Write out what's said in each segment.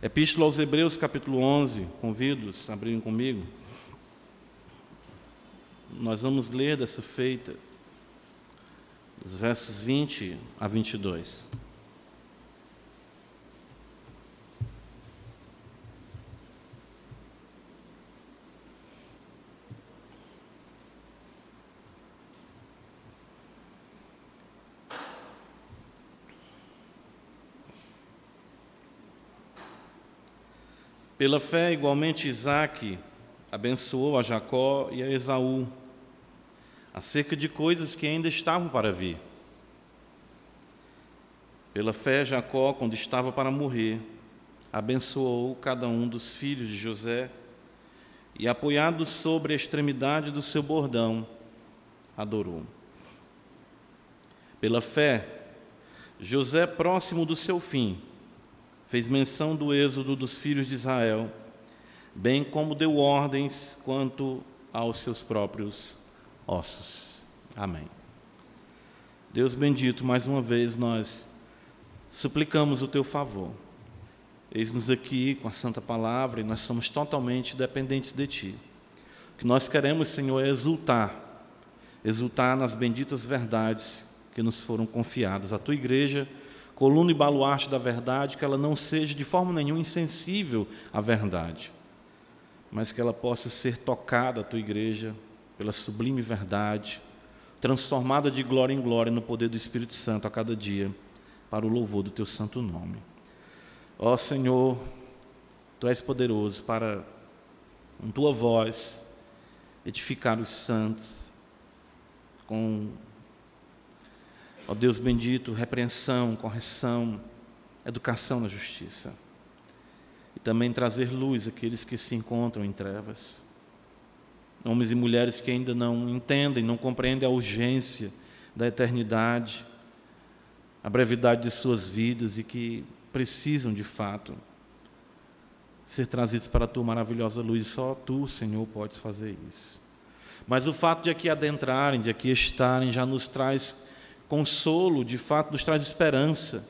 Epístola aos Hebreus, capítulo 11. Convido-os a abrirem comigo. Nós vamos ler dessa feita, os versos 20 a 22. Pela fé, igualmente, Isaac abençoou a Jacó e a Esaú acerca de coisas que ainda estavam para vir. Pela fé, Jacó, quando estava para morrer, abençoou cada um dos filhos de José e, apoiado sobre a extremidade do seu bordão, adorou. Pela fé, José, próximo do seu fim, fez menção do êxodo dos filhos de Israel, bem como deu ordens quanto aos seus próprios ossos. Amém. Deus bendito, mais uma vez nós suplicamos o teu favor. Eis-nos aqui com a santa palavra e nós somos totalmente dependentes de ti. O que nós queremos, Senhor, é exultar, exultar nas benditas verdades que nos foram confiadas. A tua igreja coluna e baluarte da verdade, que ela não seja de forma nenhuma insensível à verdade, mas que ela possa ser tocada, a tua igreja, pela sublime verdade, transformada de glória em glória no poder do Espírito Santo a cada dia, para o louvor do teu santo nome. Ó Senhor, tu és poderoso para, com tua voz, edificar os santos, com Ó Deus bendito, repreensão, correção, educação na justiça. E também trazer luz àqueles que se encontram em trevas. Homens e mulheres que ainda não entendem, não compreendem a urgência da eternidade, a brevidade de suas vidas e que precisam de fato ser trazidos para a tua maravilhosa luz. Só tu, Senhor, podes fazer isso. Mas o fato de aqui adentrarem, de aqui estarem, já nos traz consolo, de fato, nos traz esperança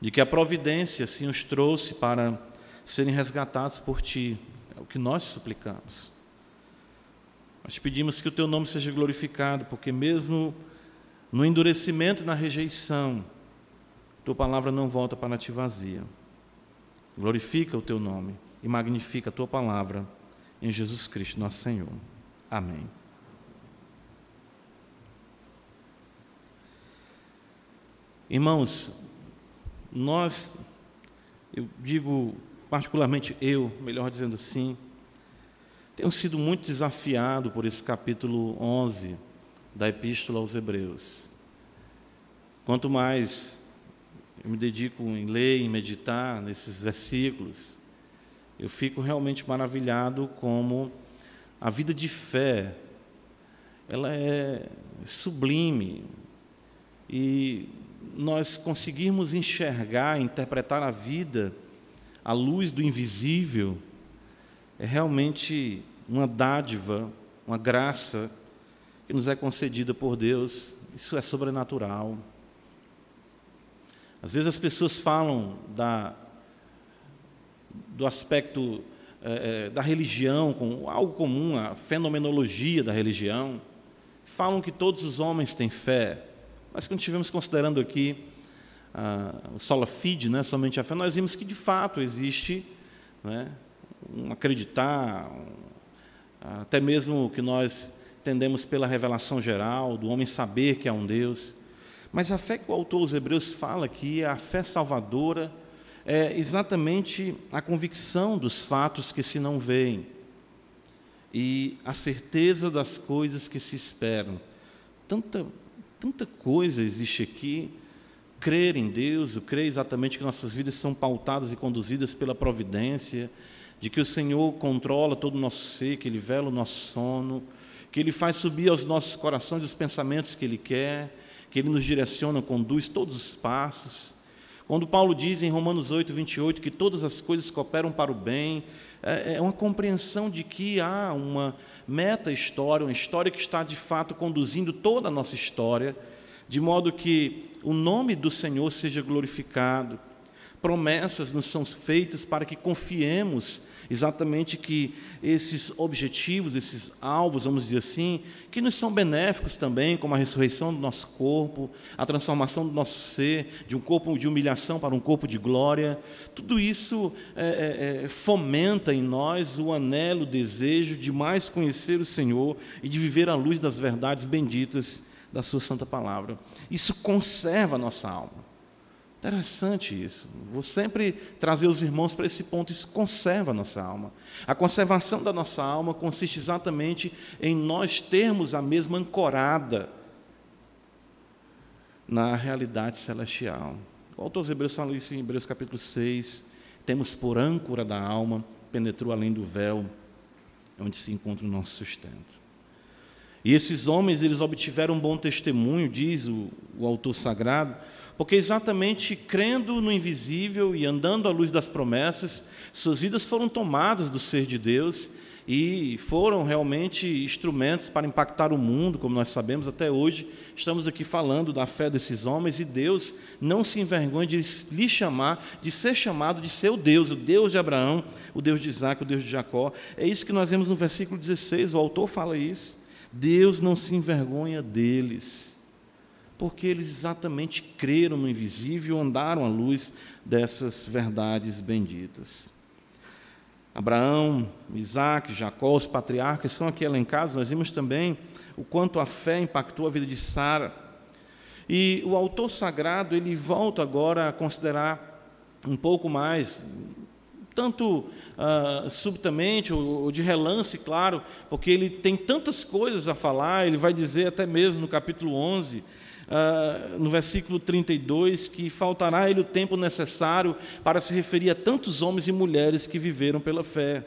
de que a providência se nos trouxe para serem resgatados por Ti. É o que nós suplicamos. Nós pedimos que o Teu nome seja glorificado, porque mesmo no endurecimento e na rejeição, Tua palavra não volta para Ti vazia. Glorifica o Teu nome e magnifica a Tua palavra em Jesus Cristo, nosso Senhor. Amém. Irmãos, nós, eu digo particularmente eu, melhor dizendo assim, tenho sido muito desafiado por esse capítulo 11 da Epístola aos Hebreus. Quanto mais eu me dedico em ler, em meditar nesses versículos, eu fico realmente maravilhado como a vida de fé, ela é sublime e nós conseguirmos enxergar, interpretar a vida à luz do invisível, é realmente uma dádiva, uma graça que nos é concedida por Deus. Isso é sobrenatural. Às vezes as pessoas falam da, do aspecto é, da religião, com algo comum, a fenomenologia da religião. Falam que todos os homens têm fé. Mas quando estivemos considerando aqui uh, o sola fide, né, somente a fé, nós vimos que de fato existe né, um acreditar, um, até mesmo que nós entendemos pela revelação geral, do homem saber que há um Deus. Mas a fé que o autor dos Hebreus fala aqui, a fé salvadora, é exatamente a convicção dos fatos que se não veem e a certeza das coisas que se esperam. Tanta Tanta coisa existe aqui. Crer em Deus, crer exatamente que nossas vidas são pautadas e conduzidas pela providência, de que o Senhor controla todo o nosso ser, que Ele vela o nosso sono, que Ele faz subir aos nossos corações os pensamentos que Ele quer, que Ele nos direciona, conduz todos os passos. Quando Paulo diz em Romanos 8, 28 que todas as coisas cooperam para o bem, é, é uma compreensão de que há uma meta-história, uma história que está de fato conduzindo toda a nossa história, de modo que o nome do Senhor seja glorificado. promessas nos são feitas para que confiemos exatamente que esses objetivos, esses alvos, vamos dizer assim, que nos são benéficos também, como a ressurreição do nosso corpo, a transformação do nosso ser, de um corpo de humilhação para um corpo de glória, tudo isso é, é, é fomenta em nós o anelo, o desejo de mais conhecer o Senhor e de viver à luz das verdades benditas da Sua Santa Palavra. Isso conserva a nossa alma. Interessante isso. Vou sempre trazer os irmãos para esse ponto. Isso conserva a nossa alma. A conservação da nossa alma consiste exatamente em nós termos a mesma ancorada na realidade celestial. O autor dos Hebreus fala isso em Hebreus capítulo 6. Temos por âncora da alma, penetrou além do véu, onde se encontra o nosso sustento. E esses homens, eles obtiveram um bom testemunho, diz o, o autor sagrado, porque exatamente crendo no invisível e andando à luz das promessas, suas vidas foram tomadas do ser de Deus e foram realmente instrumentos para impactar o mundo, como nós sabemos até hoje. Estamos aqui falando da fé desses homens e Deus não se envergonha de lhe chamar, de ser chamado de seu Deus, o Deus de Abraão, o Deus de Isaac, o Deus de Jacó. É isso que nós vemos no versículo 16, o autor fala isso. Deus não se envergonha deles porque eles exatamente creram no invisível, andaram à luz dessas verdades benditas. Abraão, Isaac, Jacó, os patriarcas são aqui elencados, nós vimos também o quanto a fé impactou a vida de Sara. E o autor sagrado, ele volta agora a considerar um pouco mais, tanto uh, subitamente ou, ou, de relance, claro, porque ele tem tantas coisas a falar, ele vai dizer até mesmo no capítulo 11, uh, no versículo 32, que faltará ele o tempo necessário para se referir a tantos homens e mulheres que viveram pela fé.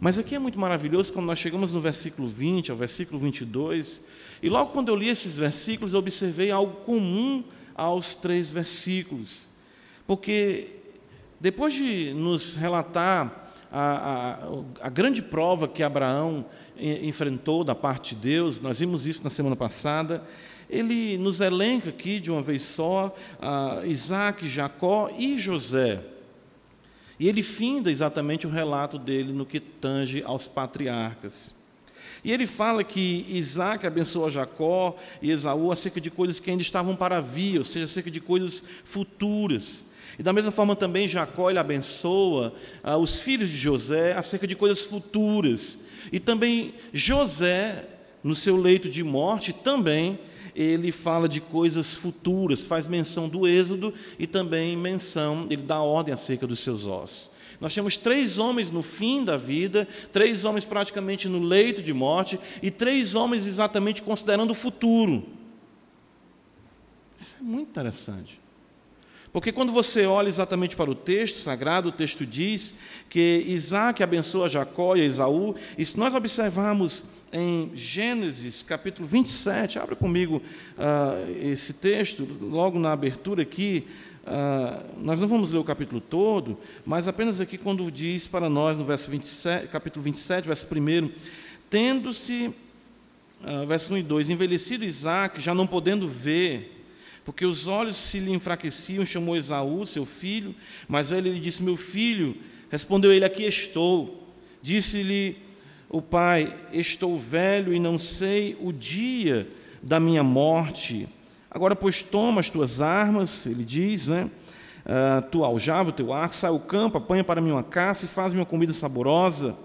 Mas aqui é muito maravilhoso quando nós chegamos no versículo 20 ao versículo 22, e logo quando eu li esses versículos, eu observei algo comum aos três versículos, porque depois de nos relatar a, a, a grande prova que Abraão enfrentou da parte de Deus, nós vimos isso na semana passada, ele nos elenca aqui de uma vez só uh, Isaac, Jacó e José. E ele finda exatamente o relato dele no que tange aos patriarcas. E ele fala que Isaac abençoa Jacó e Esaú acerca de coisas que ainda estavam para vir, ou seja, acerca de coisas futuras. E da mesma forma também Jacó ele abençoa ah, os filhos de José acerca de coisas futuras. E também José, no seu leito de morte, também ele fala de coisas futuras, faz menção do Êxodo e também menção, ele dá ordem acerca dos seus ossos. Nós temos três homens no fim da vida, três homens praticamente no leito de morte e três homens exatamente considerando o futuro. Isso é muito interessante. Porque quando você olha exatamente para o texto sagrado, o texto diz que Isaac abençoa Jacó e Esaú, e se nós observarmos em Gênesis capítulo 27, abra comigo uh, esse texto, logo na abertura aqui, uh, nós não vamos ler o capítulo todo, mas apenas aqui quando diz para nós, no verso 27, capítulo 27, verso 1, tendo-se, uh, verso 1 e 2, envelhecido Isaac, já não podendo ver, porque os olhos se lhe enfraqueciam, chamou Esaú, seu filho, mas ele lhe disse: Meu filho, respondeu ele: Aqui estou. Disse-lhe o pai: Estou velho e não sei o dia da minha morte. Agora, pois, toma as tuas armas, ele diz, né? Uh, tua aljava, o teu arco, sai ao campo, apanha para mim uma caça e faz-me uma comida saborosa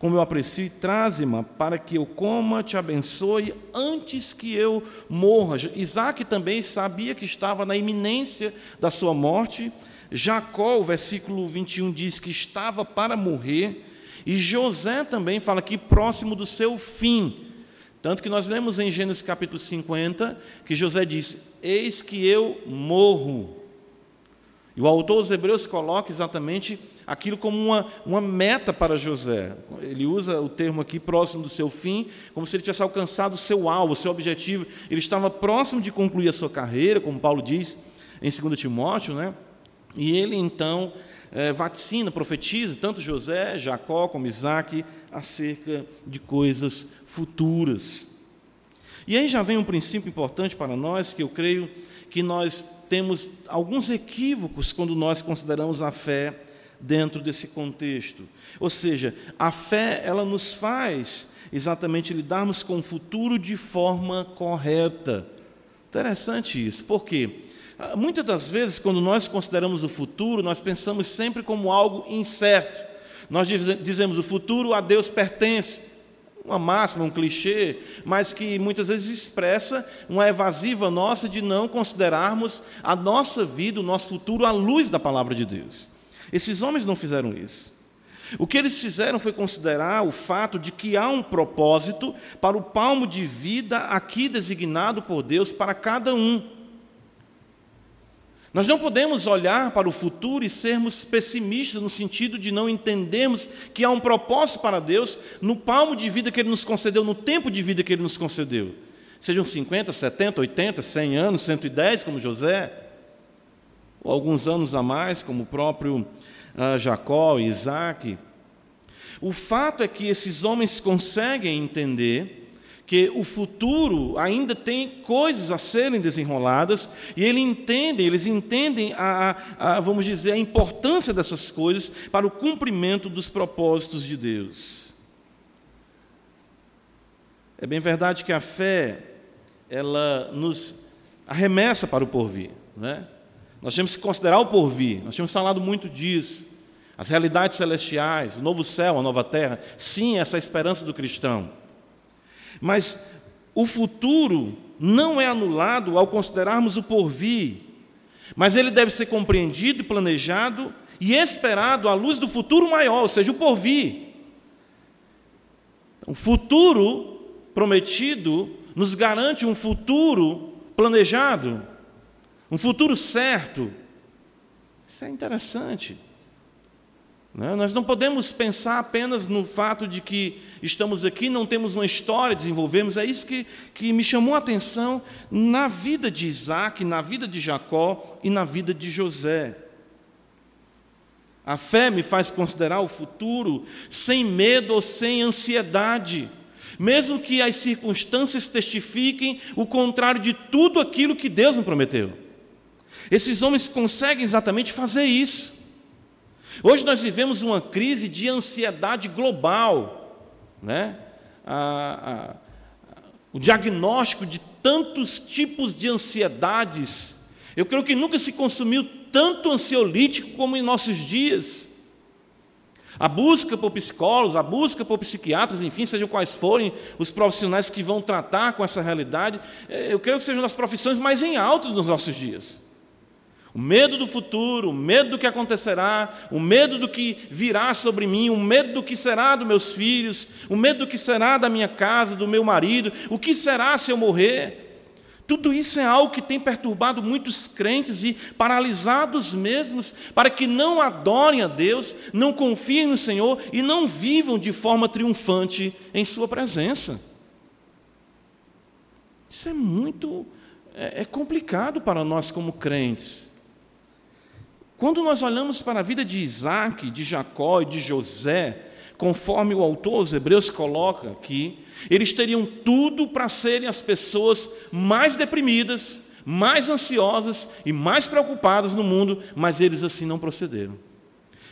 como eu aprecio, e traze-me para que eu coma, te abençoe antes que eu morra. Isaac também sabia que estava na iminência da sua morte. Jacó, o versículo 21 diz que estava para morrer. E José também fala que próximo do seu fim. Tanto que nós lemos em Gênesis capítulo 50 que José diz: Eis que eu morro. E o autor dos Hebreus coloca exatamente aquilo como uma, uma meta para José. Ele usa o termo aqui, próximo do seu fim, como se ele tivesse alcançado o seu alvo, o seu objetivo. Ele estava próximo de concluir a sua carreira, como Paulo diz em 2 Timóteo, né? e ele então é, vaticina, profetiza, tanto José, Jacó como Isaac, acerca de coisas futuras. E aí já vem um princípio importante para nós, que eu creio que nós temos alguns equívocos quando nós consideramos a fé dentro desse contexto. Ou seja, a fé, ela nos faz exatamente lidarmos com o futuro de forma correta. Interessante isso. Por quê? Ah, muitas das vezes, quando nós consideramos o futuro, nós pensamos sempre como algo incerto. Nós dizemos o futuro a Deus pertence, uma máxima, um clichê, mas que muitas vezes expressa uma evasiva nossa de não considerarmos a nossa vida, o nosso futuro à luz da palavra de Deus. Esses homens não fizeram isso. O que eles fizeram foi considerar o fato de que há um propósito para o palmo de vida aqui designado por Deus para cada um. Nós não podemos olhar para o futuro e sermos pessimistas no sentido de não entendermos que há um propósito para Deus no palmo de vida que Ele nos concedeu, no tempo de vida que Ele nos concedeu. Sejam 50, 70, 80, 100 anos, 110, como José, alguns anos a mais, como o próprio uh, Jacó e Isaac. O fato é que esses homens conseguem entender que o futuro ainda tem coisas a serem desenroladas e ele entende, eles entendem a, a, a, vamos dizer, a importância dessas coisas para o cumprimento dos propósitos de Deus. É bem verdade que a fé ela nos arremessa para o porvir, né? Nós temos que considerar o porvir. Nós temos falado muito disso. As realidades celestiais, o novo céu, a nova terra. Sim, essa é esperança do cristão. Mas o futuro não é anulado ao considerarmos o porvir, mas ele deve ser compreendido, planejado e esperado à luz do futuro maior, ou seja, o porvir. O futuro prometido nos garante um futuro planejado, um futuro certo. Isso é interessante. Né? Nós não podemos pensar apenas no fato de que estamos aqui, não temos uma história, desenvolvemos. É isso que, que me chamou a atenção na vida de Isaac, na vida de Jacó e na vida de José. A fé me faz considerar o futuro sem medo ou sem ansiedade, mesmo que as circunstâncias testifiquem o contrário de tudo aquilo que Deus me prometeu. Esses homens conseguem exatamente fazer isso. Hoje nós vivemos uma crise de ansiedade global, né? A, a, o diagnóstico de tantos tipos de ansiedades. Eu creio que nunca se consumiu tanto ansiolítico como em nossos dias. A busca por psicólogos, a busca por psiquiatras, enfim, sejam quais forem os profissionais que vão tratar com essa realidade, eh, eu creio que sejam das profissões mais em alta nos nossos dias. O medo do futuro, o medo do que acontecerá, o medo do que virá sobre mim, o medo do que será dos meus filhos, o medo do que será da minha casa, do meu marido, o que será se eu morrer. Tudo isso é algo que tem perturbado muitos crentes e paralisados mesmos para que não adorem a Deus, não confiem no Senhor e não vivam de forma triunfante em Sua presença. Isso é muito é, é complicado para nós como crentes. Quando nós olhamos para a vida de Isaac, de Jacó e de José, conforme o autor aos Hebreus coloca aqui, eles teriam tudo para serem as pessoas mais deprimidas, mais ansiosas e mais preocupadas no mundo, mas eles assim não procederam.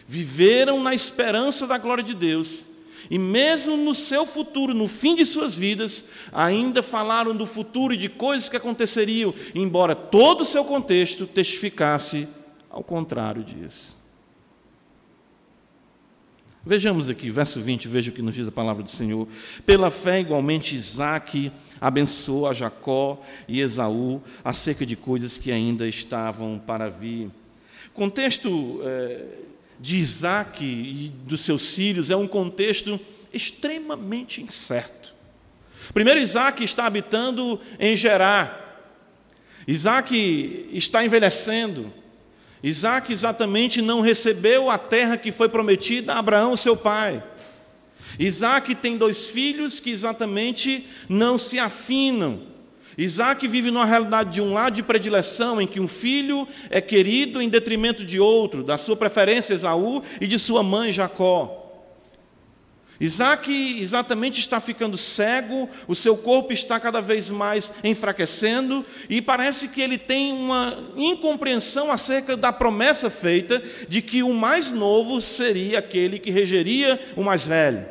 Viveram na esperança da glória de Deus, e mesmo no seu futuro, no fim de suas vidas, ainda falaram do futuro e de coisas que aconteceriam, embora todo o seu contexto testificasse ao contrário disso. Vejamos aqui, verso 20, veja o que nos diz a palavra do Senhor. Pela fé, igualmente, Isaac abençoou a Jacó e Esaú acerca de coisas que ainda estavam para vir. Contexto é, de Isaac e dos seus filhos é um contexto extremamente incerto. Primeiro, Isaac está habitando em Gerá. Isaac está envelhecendo. Isaac exatamente não recebeu a terra que foi prometida a Abraão, seu pai. Isaac tem dois filhos que exatamente não se afinam. Isaac vive numa realidade de um lado de predileção, em que um filho é querido em detrimento de outro, da sua preferência Esaú e de sua mãe Jacó. Isaac exatamente está ficando cego, o seu corpo está cada vez mais enfraquecendo, e parece que ele tem uma incompreensão acerca da promessa feita de que o mais novo seria aquele que regeria o mais velho.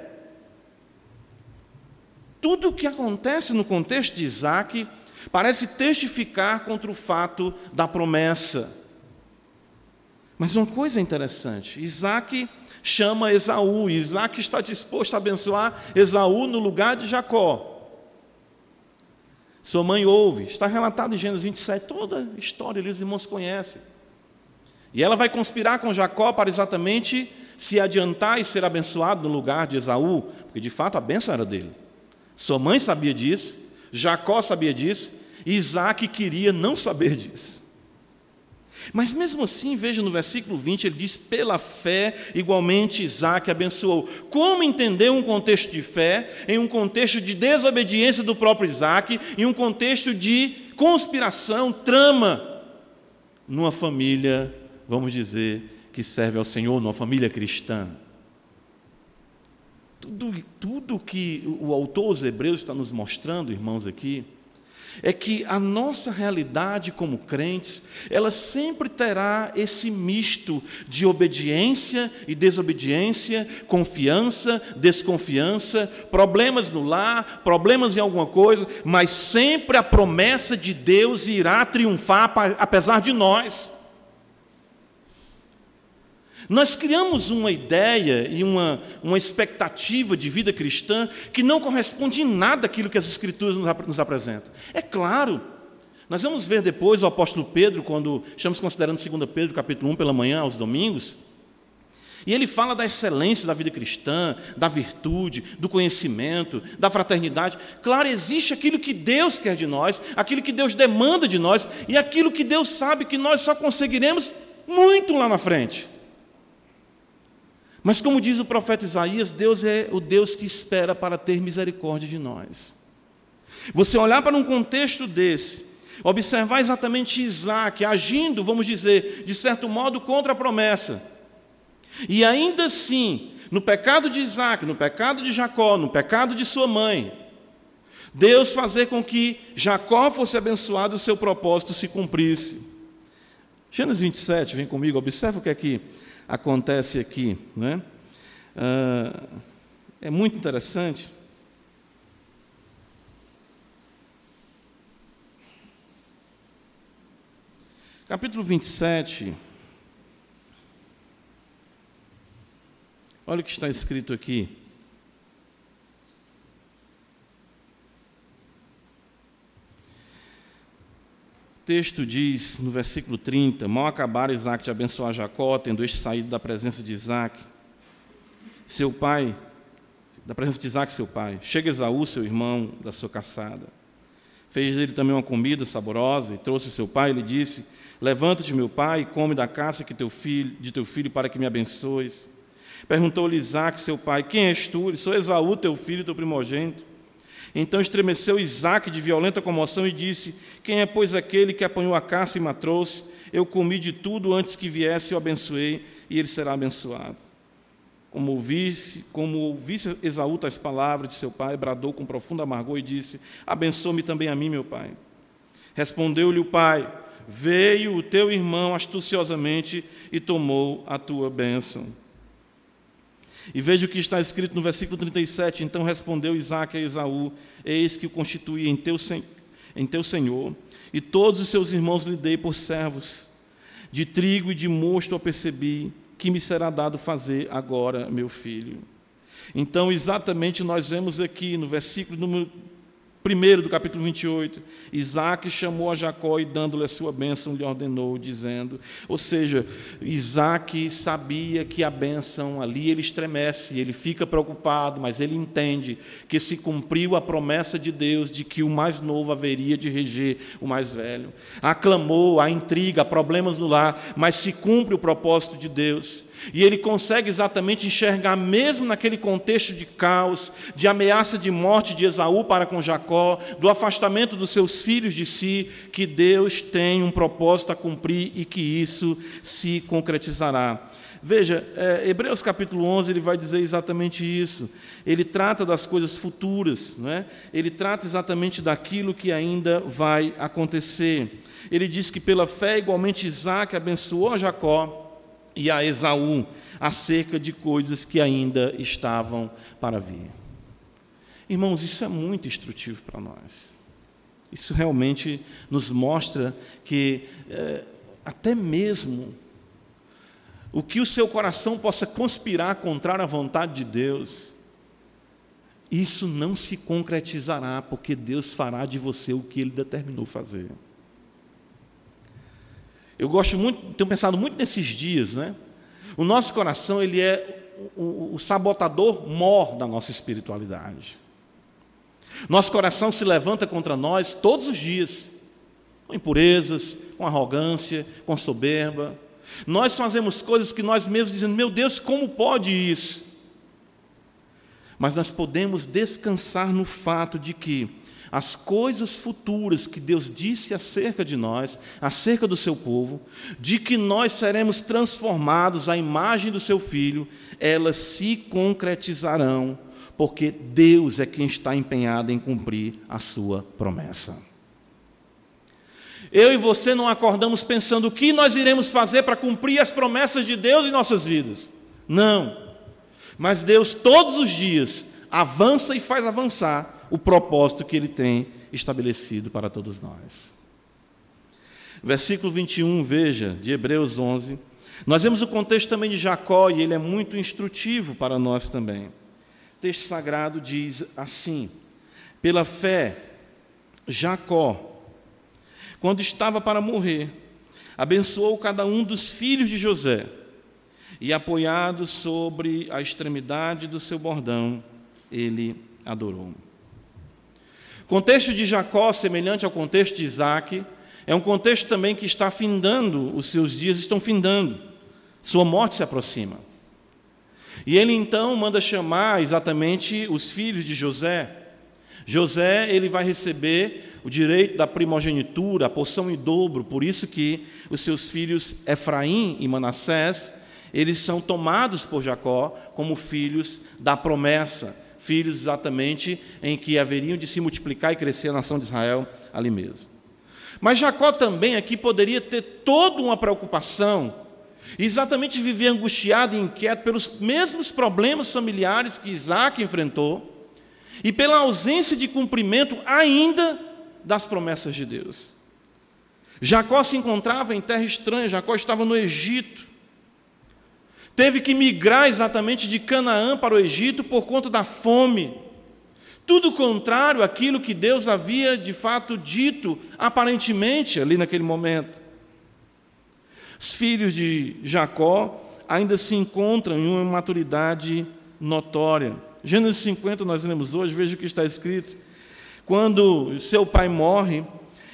Tudo o que acontece no contexto de Isaac parece testificar contra o fato da promessa. Mas uma coisa interessante: Isaac chama Esaú. Isaac está disposto a abençoar Esaú no lugar de Jacó. Sua mãe ouve, está relatado em Gênesis 27, toda a história os irmãos conhecem. E ela vai conspirar com Jacó para exatamente se adiantar e ser abençoado no lugar de Esaú, porque de fato a bênção era dele. Sua mãe sabia disso, Jacó sabia disso, Isaac queria não saber disso. Mas mesmo assim, veja no versículo 20, ele diz: pela fé, igualmente Isaac abençoou. Como entender um contexto de fé em um contexto de desobediência do próprio Isaac, em um contexto de conspiração, trama, numa família, vamos dizer, que serve ao Senhor, numa família cristã? Tudo, tudo que o autor dos Hebreus está nos mostrando, irmãos, aqui, é que a nossa realidade como crentes, ela sempre terá esse misto de obediência e desobediência, confiança, desconfiança, problemas no lar, problemas em alguma coisa, mas sempre a promessa de Deus irá triunfar apesar de nós. Nós criamos uma ideia e uma, uma expectativa de vida cristã que não corresponde em nada àquilo que as Escrituras nos, nos apresentam. É claro, nós vamos ver depois o apóstolo Pedro, quando estamos considerando 2 Pedro, capítulo 1, pela manhã, aos domingos, e ele fala da excelência da vida cristã, da virtude, do conhecimento, da fraternidade. Claro, existe aquilo que Deus quer de nós, aquilo que Deus demanda de nós, e aquilo que Deus sabe que nós só conseguiremos muito lá na frente. Mas, como diz o profeta Isaías, Deus é o Deus que espera para ter misericórdia de nós. Você olhar para um contexto desse, observar exatamente Isaac agindo, vamos dizer, de certo modo contra a promessa, e ainda assim, no pecado de Isaac, no pecado de Jacó, no pecado de sua mãe, Deus fazer com que Jacó fosse abençoado o seu propósito se cumprisse. Gênesis 27, vem comigo, observa o que é que acontece aqui. Né? Ah, é muito interessante. Capítulo 27. Olha o que está escrito aqui. Texto diz, no versículo 30, mal acabar Isaac de abençoar Jacó, tendo este saído da presença de Isaac, seu pai, da presença de Isaac, seu pai, chega Esaú, seu irmão, da sua caçada. Fez dele também uma comida saborosa e trouxe seu pai e lhe disse: Levanta-te, meu pai, e come da caça que teu filho, de teu filho para que me abençoes. Perguntou-lhe Isaac, seu pai: Quem és tu? Sou Esaú, teu filho, teu primogênito. Então estremeceu Isaac de violenta comoção e disse: Quem é, pois, aquele que apanhou a caça e me trouxe? Eu comi de tudo antes que viesse, eu abençoei, e ele será abençoado. Como ouvisse, como ouvisse Esaú as palavras de seu pai, bradou com profunda amargor e disse: Abençoe-me também a mim, meu pai. Respondeu-lhe o pai: Veio o teu irmão astuciosamente e tomou a tua bênção. E veja o que está escrito no versículo 37. Então respondeu Isaac a Esaú: Eis que o constituí em teu, em teu senhor, e todos os seus irmãos lhe dei por servos. De trigo e de mosto eu percebi que me será dado fazer agora, meu filho. Então, exatamente nós vemos aqui no versículo número Primeiro do capítulo 28, Isaac chamou a Jacó e, dando-lhe a sua bênção, lhe ordenou, dizendo: Ou seja, Isaac sabia que a bênção ali ele estremece, ele fica preocupado, mas ele entende que se cumpriu a promessa de Deus de que o mais novo haveria de reger o mais velho. Aclamou, a intriga, problemas no lar, mas se cumpre o propósito de Deus. E ele consegue exatamente enxergar, mesmo naquele contexto de caos, de ameaça de morte de Esaú para com Jacó, do afastamento dos seus filhos de si, que Deus tem um propósito a cumprir e que isso se concretizará. Veja, é, Hebreus capítulo 11 ele vai dizer exatamente isso. Ele trata das coisas futuras, não é? ele trata exatamente daquilo que ainda vai acontecer. Ele diz que pela fé, igualmente, Isaac abençoou Jacó e a Esaú acerca de coisas que ainda estavam para vir. Irmãos, isso é muito instrutivo para nós. Isso realmente nos mostra que é, até mesmo o que o seu coração possa conspirar contra a vontade de Deus, isso não se concretizará, porque Deus fará de você o que Ele determinou fazer. Eu gosto muito, tenho pensado muito nesses dias, né? O nosso coração, ele é o, o sabotador mor da nossa espiritualidade. Nosso coração se levanta contra nós todos os dias, com impurezas, com arrogância, com soberba. Nós fazemos coisas que nós mesmos dizemos, meu Deus, como pode isso? Mas nós podemos descansar no fato de que as coisas futuras que Deus disse acerca de nós, acerca do seu povo, de que nós seremos transformados à imagem do seu filho, elas se concretizarão, porque Deus é quem está empenhado em cumprir a sua promessa. Eu e você não acordamos pensando o que nós iremos fazer para cumprir as promessas de Deus em nossas vidas. Não. Mas Deus todos os dias avança e faz avançar o propósito que ele tem estabelecido para todos nós. Versículo 21, veja, de Hebreus 11. Nós vemos o contexto também de Jacó e ele é muito instrutivo para nós também. O texto sagrado diz assim: Pela fé, Jacó, quando estava para morrer, abençoou cada um dos filhos de José e, apoiado sobre a extremidade do seu bordão, ele adorou. Contexto de Jacó, semelhante ao contexto de Isaac, é um contexto também que está findando, os seus dias estão findando, sua morte se aproxima. E ele então manda chamar exatamente os filhos de José. José, ele vai receber o direito da primogenitura, a porção em dobro, por isso que os seus filhos Efraim e Manassés, eles são tomados por Jacó como filhos da promessa filhos exatamente em que haveriam de se multiplicar e crescer a nação de Israel ali mesmo. Mas Jacó também aqui poderia ter toda uma preocupação, exatamente viver angustiado e inquieto pelos mesmos problemas familiares que Isaac enfrentou e pela ausência de cumprimento ainda das promessas de Deus. Jacó se encontrava em terra estranha, Jacó estava no Egito teve que migrar exatamente de Canaã para o Egito por conta da fome. Tudo contrário àquilo que Deus havia de fato dito, aparentemente, ali naquele momento. Os filhos de Jacó ainda se encontram em uma maturidade notória. Gênesis 50, nós lemos hoje, veja o que está escrito. Quando seu pai morre,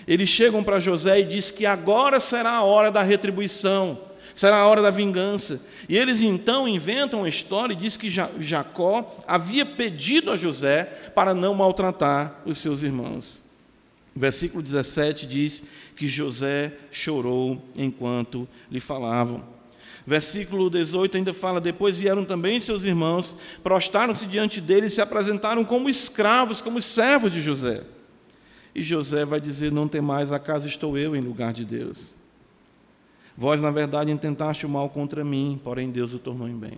eles chegam para José e diz que agora será a hora da retribuição será a hora da vingança. E eles então inventam a história e diz que Jacó havia pedido a José para não maltratar os seus irmãos. Versículo 17 diz que José chorou enquanto lhe falavam. Versículo 18 ainda fala: Depois vieram também seus irmãos, prostaram-se diante dele e se apresentaram como escravos, como servos de José. E José vai dizer: Não tem mais, acaso estou eu em lugar de Deus? Vós, na verdade, intentaste o mal contra mim, porém Deus o tornou em bem.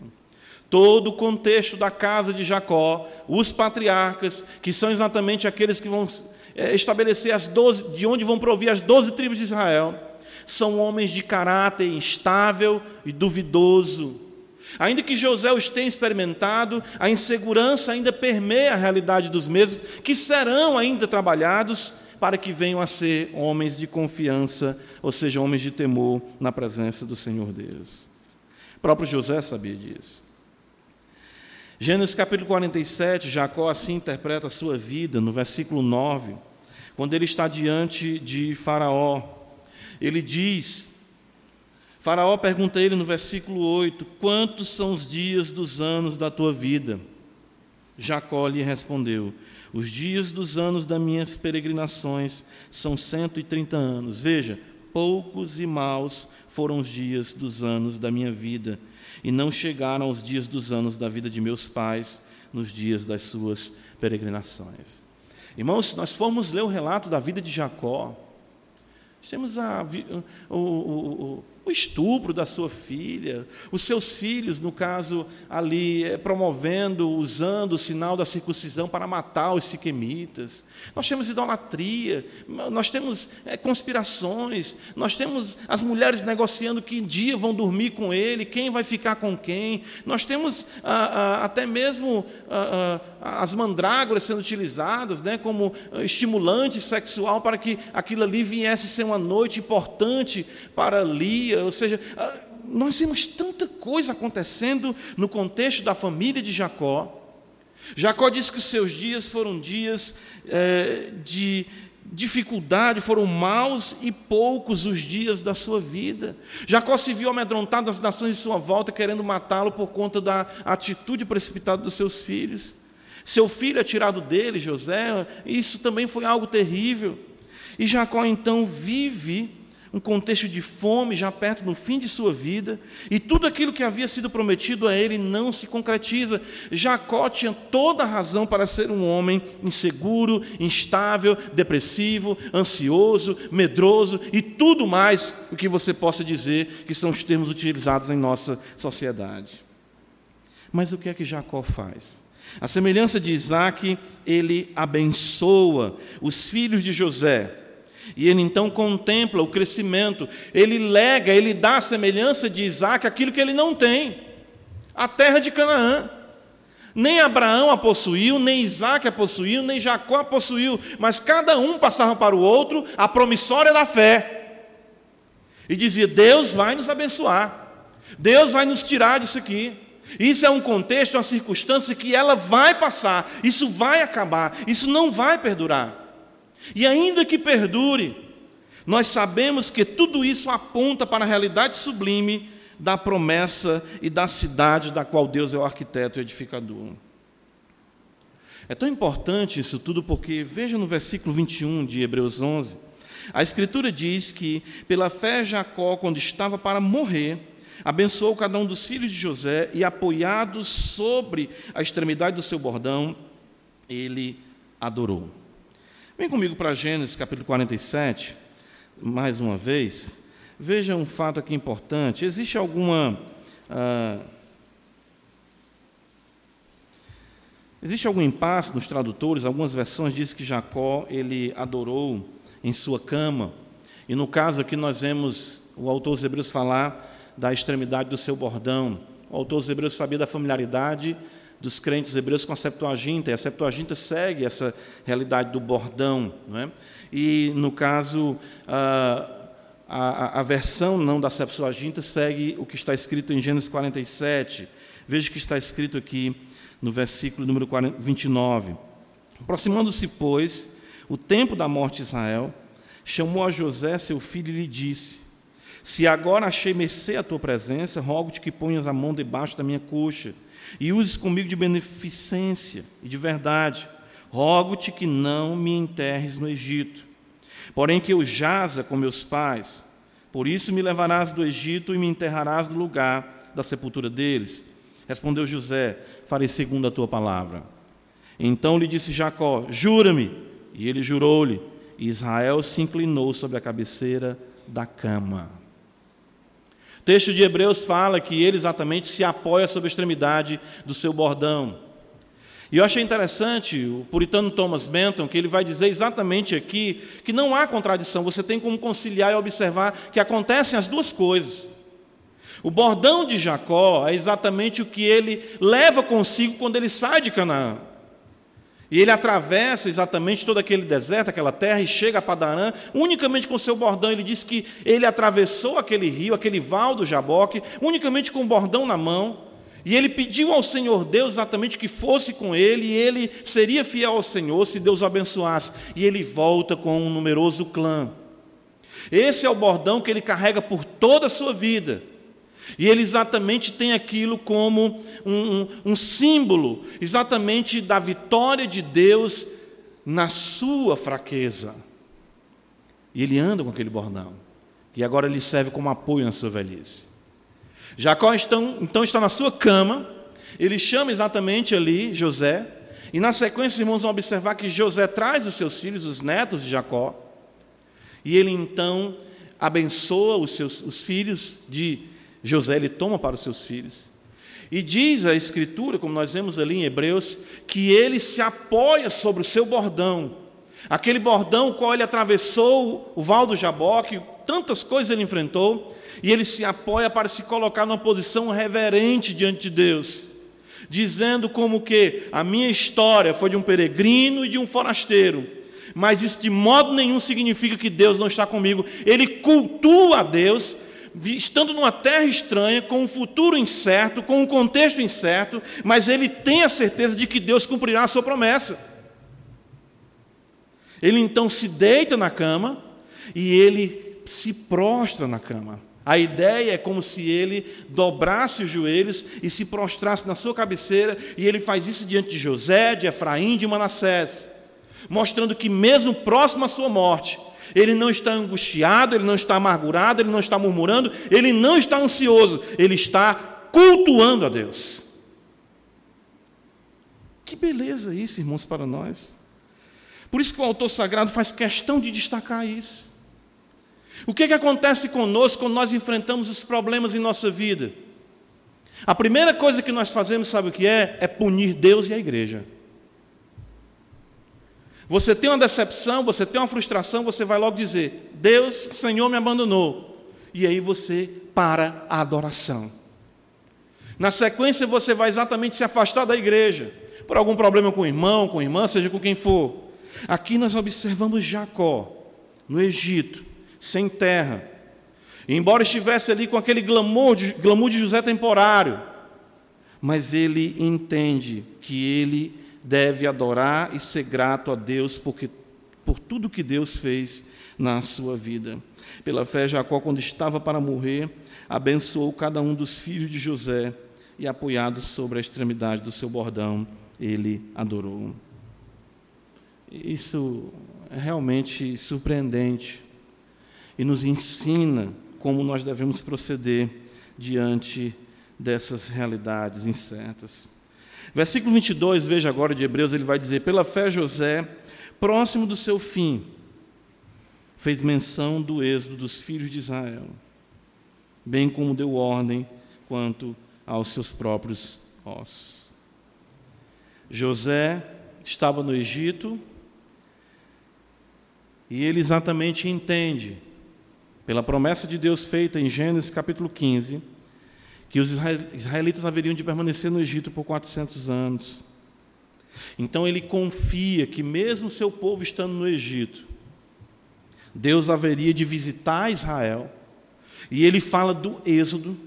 Todo o contexto da casa de Jacó, os patriarcas, que são exatamente aqueles que vão é, estabelecer as doze, de onde vão provir as doze tribos de Israel, são homens de caráter instável e duvidoso. Ainda que José os tenha experimentado, a insegurança ainda permeia a realidade dos mesmos, que serão ainda trabalhados para que venham a ser homens de confiança, ou seja, homens de temor na presença do Senhor Deus. O próprio José sabia disso. Gênesis capítulo 47, Jacó assim interpreta a sua vida no versículo 9, quando ele está diante de Faraó. Ele diz: Faraó pergunta a ele no versículo 8: Quantos são os dias dos anos da tua vida? Jacó lhe respondeu: Os dias dos anos das minhas peregrinações são 130 anos. Veja, poucos e maus foram os dias dos anos da minha vida. e não chegaram aos dias dos anos da vida de meus pais, nos dias das suas peregrinações. Irmãos, se nós formos ler o relato da vida de Jacó, temos a, o, o estupro da sua filha, os seus filhos, no caso ali, eh, promovendo, usando o sinal da circuncisão para matar os siquemitas. Nós temos idolatria, nós temos é, conspirações, nós temos as mulheres negociando que dia vão dormir com ele, quem vai ficar com quem. Nós temos ah, ah, até mesmo ah, ah as mandrágoras sendo utilizadas né, como ah, estimulante sexual para que aquilo ali viesse ser uma noite importante para Lia ou seja, ah, nós vemos tanta coisa acontecendo no contexto da família de Jacó. Jacó diz que os seus dias foram dias é, de dificuldade, foram maus e poucos os dias da sua vida. Jacó se viu amedrontado das nações de sua volta, querendo matá-lo por conta da atitude precipitada dos seus filhos. Seu filho é tirado dele, José, isso também foi algo terrível. E Jacó então vive um contexto de fome, já perto do fim de sua vida, e tudo aquilo que havia sido prometido a ele não se concretiza. Jacó tinha toda a razão para ser um homem inseguro, instável, depressivo, ansioso, medroso e tudo mais o que você possa dizer que são os termos utilizados em nossa sociedade. Mas o que é que Jacó faz? A semelhança de Isaac, ele abençoa os filhos de José e ele então contempla o crescimento, ele lega, ele dá a semelhança de Isaac aquilo que ele não tem, a terra de Canaã. Nem Abraão a possuiu, nem Isaac a possuiu, nem Jacó a possuiu, mas cada um passava para o outro a promissória da fé. E dizia: Deus vai nos abençoar, Deus vai nos tirar disso aqui. Isso é um contexto, uma circunstância que ela vai passar, isso vai acabar, isso não vai perdurar. E ainda que perdure, nós sabemos que tudo isso aponta para a realidade sublime da promessa e da cidade da qual Deus é o arquiteto e edificador. É tão importante isso tudo porque, veja no versículo 21 de Hebreus 11, a Escritura diz que, pela fé, Jacó, quando estava para morrer, abençoou cada um dos filhos de José e, apoiado sobre a extremidade do seu bordão, ele adorou. Vem comigo para Gênesis capítulo 47, mais uma vez. Veja um fato aqui importante. Existe alguma. Ah, existe algum impasse nos tradutores? Algumas versões dizem que Jacó ele adorou em sua cama. E no caso aqui nós vemos o autor dos Hebreus falar da extremidade do seu bordão. O autor dos Hebreus sabia da familiaridade dos crentes hebreus com a Septuaginta, e a Septuaginta segue essa realidade do bordão. Não é? E, no caso, a, a, a versão não da Septuaginta segue o que está escrito em Gênesis 47. Veja o que está escrito aqui no versículo número 29. Aproximando-se, pois, o tempo da morte de Israel, chamou a José, seu filho, e lhe disse: Se agora achei mercê a tua presença, rogo-te que ponhas a mão debaixo da minha coxa e uses comigo de beneficência e de verdade. Rogo-te que não me enterres no Egito, porém que eu jaza com meus pais. Por isso me levarás do Egito e me enterrarás no lugar da sepultura deles. Respondeu José: Farei segundo a tua palavra. Então lhe disse Jacó: Jura-me. E ele jurou-lhe. Israel se inclinou sobre a cabeceira da cama texto de Hebreus fala que ele exatamente se apoia sobre a extremidade do seu bordão. E eu achei interessante o puritano Thomas Benton, que ele vai dizer exatamente aqui que não há contradição, você tem como conciliar e observar que acontecem as duas coisas. O bordão de Jacó é exatamente o que ele leva consigo quando ele sai de Canaã. E ele atravessa exatamente todo aquele deserto, aquela terra, e chega a Padarã, unicamente com seu bordão. Ele diz que ele atravessou aquele rio, aquele val do Jaboque, unicamente com o bordão na mão. E ele pediu ao Senhor Deus exatamente que fosse com ele, e ele seria fiel ao Senhor se Deus o abençoasse. E ele volta com um numeroso clã. Esse é o bordão que ele carrega por toda a sua vida. E ele exatamente tem aquilo como um, um, um, símbolo, exatamente da vitória de Deus na sua fraqueza. E ele anda com aquele bordão. E agora ele serve como apoio na sua velhice. Jacó então, então está na sua cama, ele chama exatamente ali José, e na sequência os irmãos vão observar que José traz os seus filhos, os netos de Jacó, e ele então abençoa os seus os filhos de José, ele toma para os seus filhos. E diz a Escritura, como nós vemos ali em Hebreus, que ele se apoia sobre o seu bordão, aquele bordão qual ele atravessou o val do Jaboque, tantas coisas ele enfrentou, e ele se apoia para se colocar numa posição reverente diante de Deus, dizendo como que a minha história foi de um peregrino e de um forasteiro, mas isso de modo nenhum significa que Deus não está comigo. Ele cultua a Deus, estando numa terra estranha, com um futuro incerto, com um contexto incerto, mas ele tem a certeza de que Deus cumprirá a sua promessa. Ele então se deita na cama e ele se prostra na cama. A ideia é como se ele dobrasse os joelhos e se prostrasse na sua cabeceira, e ele faz isso diante de José, de Efraim, de Manassés, mostrando que, mesmo próximo à sua morte, ele não está angustiado, ele não está amargurado, ele não está murmurando, ele não está ansioso, ele está cultuando a Deus. Que beleza isso, irmãos, para nós. Por isso que o autor sagrado faz questão de destacar isso. O que, que acontece conosco quando nós enfrentamos os problemas em nossa vida? A primeira coisa que nós fazemos, sabe o que é? É punir Deus e a igreja. Você tem uma decepção, você tem uma frustração, você vai logo dizer: Deus, Senhor me abandonou. E aí você para a adoração. Na sequência, você vai exatamente se afastar da igreja, por algum problema com o irmão, com a irmã, seja com quem for. Aqui nós observamos Jacó, no Egito, sem terra. E embora estivesse ali com aquele glamour de, glamour de José temporário, mas ele entende que ele deve adorar e ser grato a Deus porque, por tudo que Deus fez na sua vida. Pela fé, Jacó, quando estava para morrer, abençoou cada um dos filhos de José e, apoiado sobre a extremidade do seu bordão, ele adorou. Isso é realmente surpreendente e nos ensina como nós devemos proceder diante dessas realidades incertas. Versículo 22, veja agora de Hebreus, ele vai dizer: Pela fé, José, próximo do seu fim, fez menção do êxodo dos filhos de Israel, bem como deu ordem quanto aos seus próprios ossos. José estava no Egito, e ele exatamente entende, pela promessa de Deus feita em Gênesis capítulo 15, que os israelitas haveriam de permanecer no Egito por 400 anos. Então ele confia que, mesmo seu povo estando no Egito, Deus haveria de visitar Israel, e ele fala do Êxodo,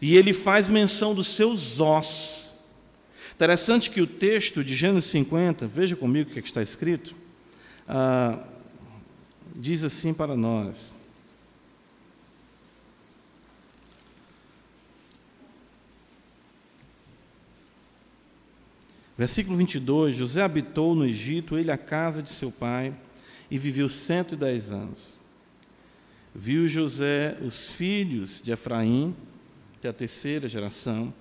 e ele faz menção dos seus ossos. Interessante que o texto de Gênesis 50, veja comigo o que, é que está escrito. Ah, diz assim para nós: Versículo 22: José habitou no Egito, ele a casa de seu pai, e viveu 110 anos. Viu José os filhos de Efraim, que é a terceira geração.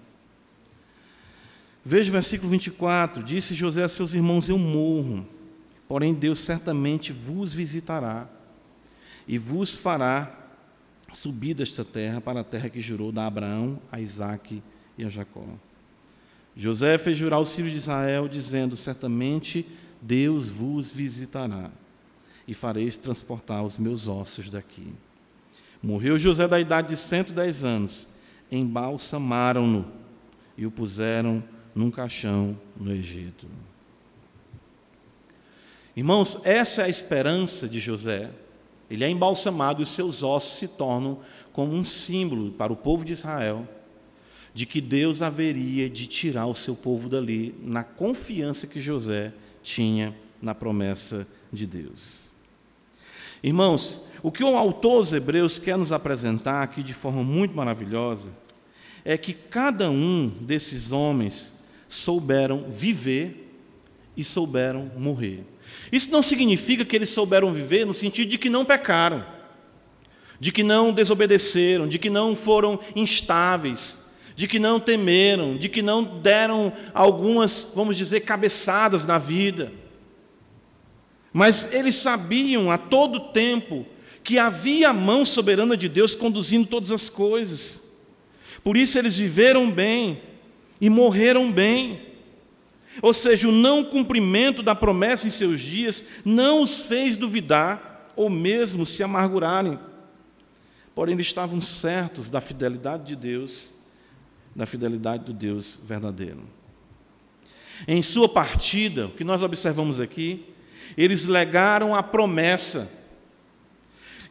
Veja o versículo 24: Disse José a seus irmãos: Eu morro Porém, Deus certamente vos visitará e vos fará subir desta terra para a terra que jurou da Abraão, a Isaque e a Jacó. José fez jurar os filhos de Israel, dizendo: Certamente Deus vos visitará e fareis transportar os meus ossos daqui. Morreu José da idade de 110 anos, embalsamaram-no e o puseram num caixão no Egito. Irmãos, essa é a esperança de José. Ele é embalsamado e seus ossos se tornam como um símbolo para o povo de Israel de que Deus haveria de tirar o seu povo dali, na confiança que José tinha na promessa de Deus. Irmãos, o que o autor dos Hebreus quer nos apresentar aqui de forma muito maravilhosa é que cada um desses homens souberam viver e souberam morrer. Isso não significa que eles souberam viver no sentido de que não pecaram, de que não desobedeceram, de que não foram instáveis, de que não temeram, de que não deram algumas, vamos dizer, cabeçadas na vida. Mas eles sabiam a todo tempo que havia a mão soberana de Deus conduzindo todas as coisas. Por isso eles viveram bem e morreram bem. Ou seja, o não cumprimento da promessa em seus dias não os fez duvidar ou mesmo se amargurarem. Porém, eles estavam certos da fidelidade de Deus da fidelidade do Deus verdadeiro. Em sua partida, o que nós observamos aqui, eles legaram a promessa.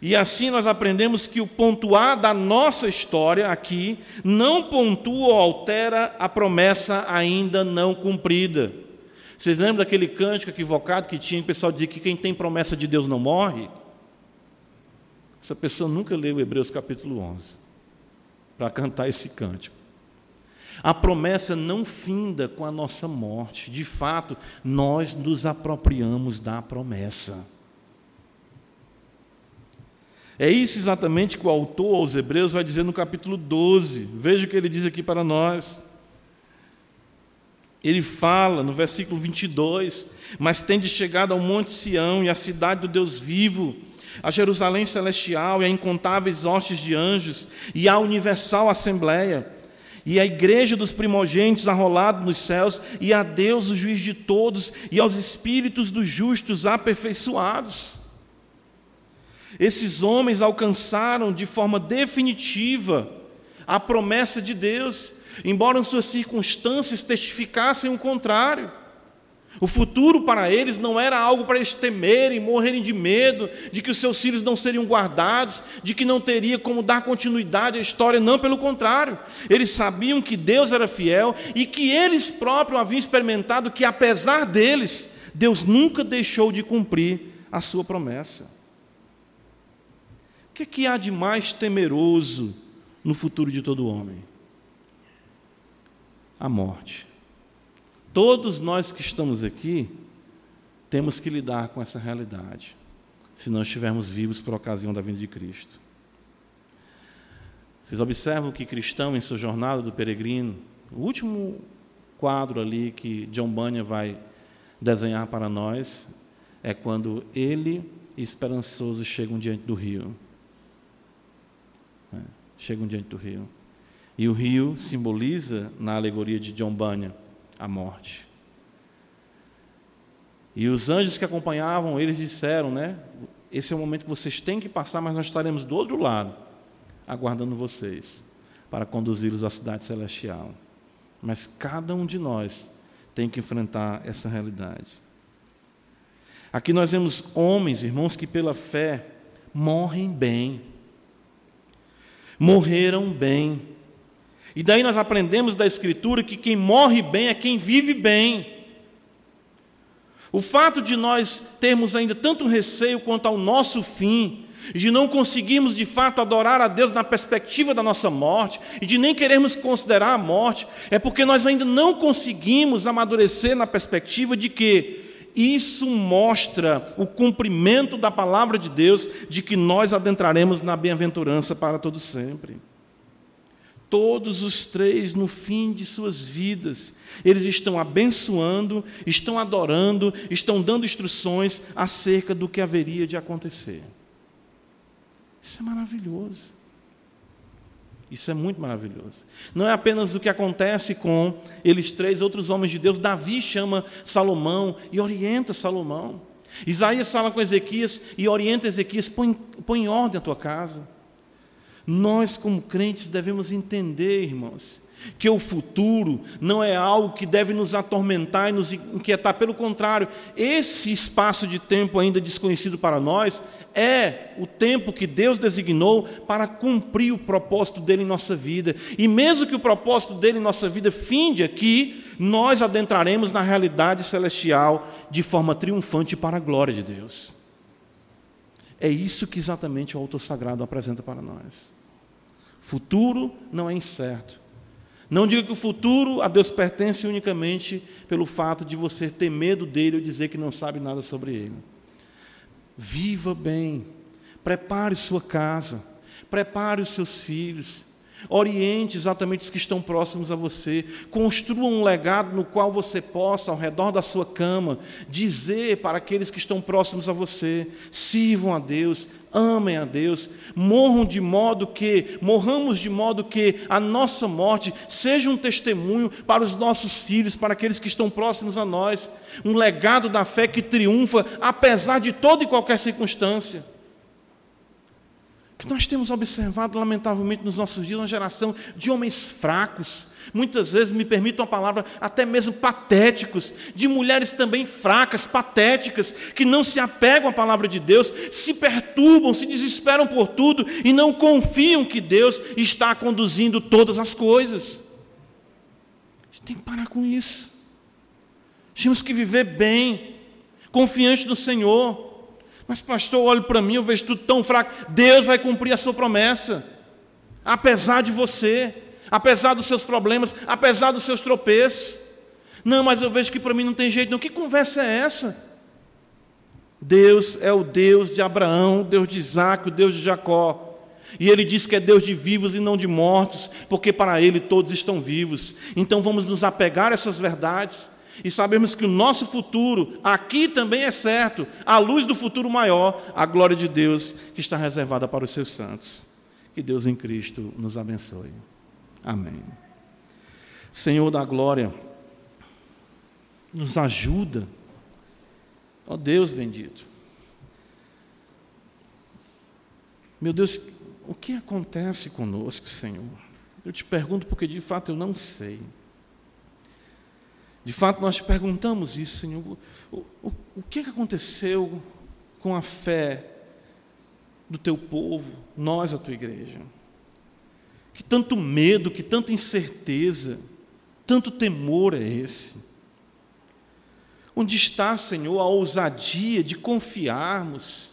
E assim nós aprendemos que o pontuar da nossa história aqui não pontua ou altera a promessa ainda não cumprida. Vocês lembram daquele cântico equivocado que tinha, o pessoal dizia que quem tem promessa de Deus não morre? Essa pessoa nunca leu Hebreus capítulo 11 para cantar esse cântico. A promessa não finda com a nossa morte. De fato, nós nos apropriamos da promessa. É isso exatamente que o autor aos Hebreus vai dizer no capítulo 12. Veja o que ele diz aqui para nós. Ele fala no versículo 22: Mas tende chegado ao Monte Sião e à cidade do Deus vivo, a Jerusalém celestial e a incontáveis hostes de anjos e à universal assembleia e a igreja dos primogênitos arrolado nos céus, e a Deus, o juiz de todos, e aos espíritos dos justos aperfeiçoados. Esses homens alcançaram de forma definitiva a promessa de Deus, embora suas circunstâncias testificassem o contrário. O futuro para eles não era algo para eles temerem, morrerem de medo, de que os seus filhos não seriam guardados, de que não teria como dar continuidade à história, não, pelo contrário. Eles sabiam que Deus era fiel e que eles próprios haviam experimentado que, apesar deles, Deus nunca deixou de cumprir a sua promessa. O que, é que há de mais temeroso no futuro de todo homem? A morte. Todos nós que estamos aqui temos que lidar com essa realidade, se não estivermos vivos por ocasião da vinda de Cristo. Vocês observam que cristão, em sua jornada do peregrino, o último quadro ali que John Bunyan vai desenhar para nós é quando ele e esperançoso chegam diante do rio. É, chegam diante do rio. E o rio simboliza, na alegoria de John Bunyan, a morte. E os anjos que acompanhavam eles disseram, né? Esse é o momento que vocês têm que passar, mas nós estaremos do outro lado, aguardando vocês, para conduzi-los à cidade celestial. Mas cada um de nós tem que enfrentar essa realidade. Aqui nós vemos homens, irmãos, que pela fé morrem bem, morreram bem, e daí nós aprendemos da Escritura que quem morre bem é quem vive bem. O fato de nós termos ainda tanto receio quanto ao nosso fim, de não conseguirmos de fato adorar a Deus na perspectiva da nossa morte, e de nem querermos considerar a morte, é porque nós ainda não conseguimos amadurecer na perspectiva de que isso mostra o cumprimento da palavra de Deus, de que nós adentraremos na bem-aventurança para todo sempre. Todos os três, no fim de suas vidas, eles estão abençoando, estão adorando, estão dando instruções acerca do que haveria de acontecer. Isso é maravilhoso. Isso é muito maravilhoso. Não é apenas o que acontece com eles três, outros homens de Deus. Davi chama Salomão e orienta Salomão. Isaías fala com Ezequias e orienta Ezequias: põe, põe em ordem a tua casa. Nós, como crentes, devemos entender, irmãos, que o futuro não é algo que deve nos atormentar e nos inquietar, pelo contrário, esse espaço de tempo ainda desconhecido para nós é o tempo que Deus designou para cumprir o propósito dele em nossa vida. E mesmo que o propósito dele em nossa vida finde aqui, nós adentraremos na realidade celestial de forma triunfante para a glória de Deus. É isso que exatamente o autor sagrado apresenta para nós. Futuro não é incerto. Não diga que o futuro a Deus pertence unicamente pelo fato de você ter medo dele ou dizer que não sabe nada sobre ele. Viva bem, prepare sua casa, prepare os seus filhos. Oriente exatamente os que estão próximos a você. Construa um legado no qual você possa, ao redor da sua cama, dizer para aqueles que estão próximos a você: sirvam a Deus, amem a Deus, morram de modo que, morramos de modo que a nossa morte seja um testemunho para os nossos filhos, para aqueles que estão próximos a nós, um legado da fé que triunfa apesar de toda e qualquer circunstância. Que nós temos observado, lamentavelmente, nos nossos dias, uma geração de homens fracos, muitas vezes, me permitam a palavra, até mesmo patéticos, de mulheres também fracas, patéticas, que não se apegam à palavra de Deus, se perturbam, se desesperam por tudo e não confiam que Deus está conduzindo todas as coisas. A gente tem que parar com isso. Temos que viver bem, confiante no Senhor. Mas, pastor, olho para mim, eu vejo tudo tão fraco. Deus vai cumprir a sua promessa, apesar de você, apesar dos seus problemas, apesar dos seus tropeços. Não, mas eu vejo que para mim não tem jeito, não. Que conversa é essa? Deus é o Deus de Abraão, o Deus de Isaac, o Deus de Jacó. E ele diz que é Deus de vivos e não de mortos, porque para ele todos estão vivos. Então vamos nos apegar a essas verdades e sabemos que o nosso futuro aqui também é certo, à luz do futuro maior, a glória de Deus que está reservada para os seus santos. Que Deus em Cristo nos abençoe. Amém. Senhor da glória, nos ajuda. Ó oh Deus bendito. Meu Deus, o que acontece conosco, Senhor? Eu te pergunto porque de fato eu não sei. De fato, nós perguntamos isso, Senhor. O, o, o que aconteceu com a fé do teu povo, nós, a tua igreja? Que tanto medo, que tanta incerteza, tanto temor é esse? Onde está, Senhor, a ousadia de confiarmos,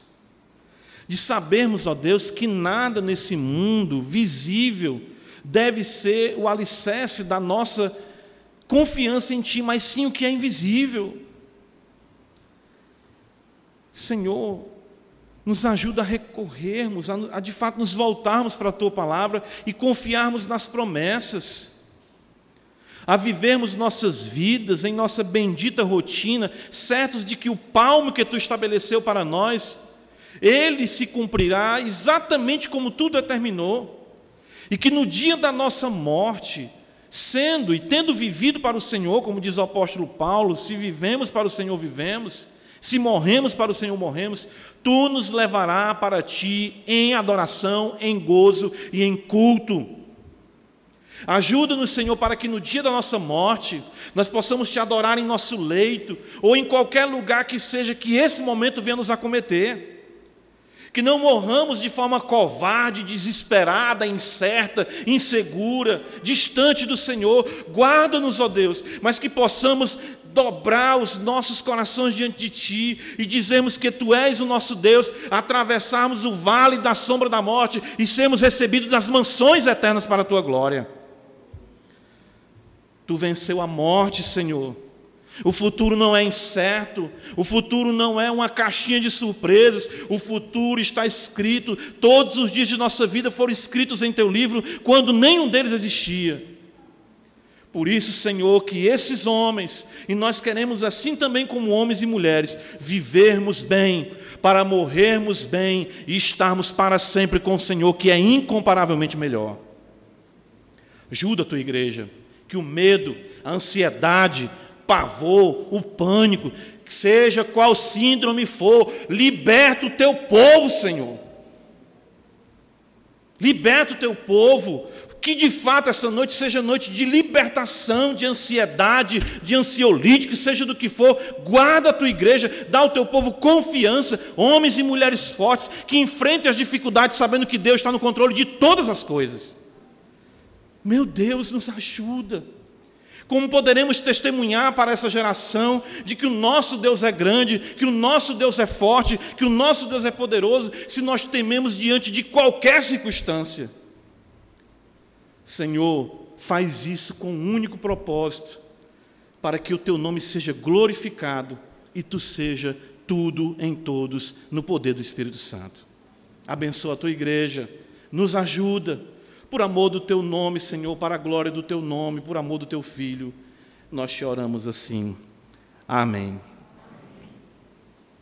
de sabermos, ó Deus, que nada nesse mundo visível deve ser o alicerce da nossa confiança em Ti, mas sim o que é invisível. Senhor, nos ajuda a recorrermos, a, a, de fato nos voltarmos para a Tua palavra e confiarmos nas promessas, a vivermos nossas vidas em nossa bendita rotina, certos de que o palmo que Tu estabeleceu para nós, ele se cumprirá exatamente como tu determinou, e que no dia da nossa morte, sendo e tendo vivido para o Senhor, como diz o apóstolo Paulo, se vivemos para o Senhor, vivemos, se morremos para o Senhor, morremos, tu nos levará para ti em adoração, em gozo e em culto. Ajuda-nos, Senhor, para que no dia da nossa morte nós possamos te adorar em nosso leito ou em qualquer lugar que seja que esse momento venha nos acometer que não morramos de forma covarde, desesperada, incerta, insegura, distante do Senhor. Guarda-nos, ó Deus, mas que possamos dobrar os nossos corações diante de Ti e dizermos que Tu és o nosso Deus, atravessarmos o vale da sombra da morte e sermos recebidos nas mansões eternas para a Tua glória. Tu venceu a morte, Senhor o futuro não é incerto, o futuro não é uma caixinha de surpresas, o futuro está escrito, todos os dias de nossa vida foram escritos em teu livro, quando nenhum deles existia. Por isso, Senhor, que esses homens, e nós queremos assim também como homens e mulheres, vivermos bem, para morrermos bem e estarmos para sempre com o Senhor, que é incomparavelmente melhor. Ajuda a tua igreja, que o medo, a ansiedade, pavor, o pânico, seja qual síndrome for, liberta o teu povo, Senhor. Liberta o teu povo, que de fato essa noite seja noite de libertação, de ansiedade, de ansiolite, que seja do que for, guarda a tua igreja, dá ao teu povo confiança, homens e mulheres fortes, que enfrentem as dificuldades sabendo que Deus está no controle de todas as coisas. Meu Deus, nos ajuda. Como poderemos testemunhar para essa geração de que o nosso Deus é grande, que o nosso Deus é forte, que o nosso Deus é poderoso, se nós tememos diante de qualquer circunstância? Senhor, faz isso com um único propósito, para que o teu nome seja glorificado e tu seja tudo em todos no poder do Espírito Santo. Abençoa a tua igreja, nos ajuda por amor do teu nome, Senhor, para a glória do teu nome, por amor do teu filho. Nós te oramos assim. Amém.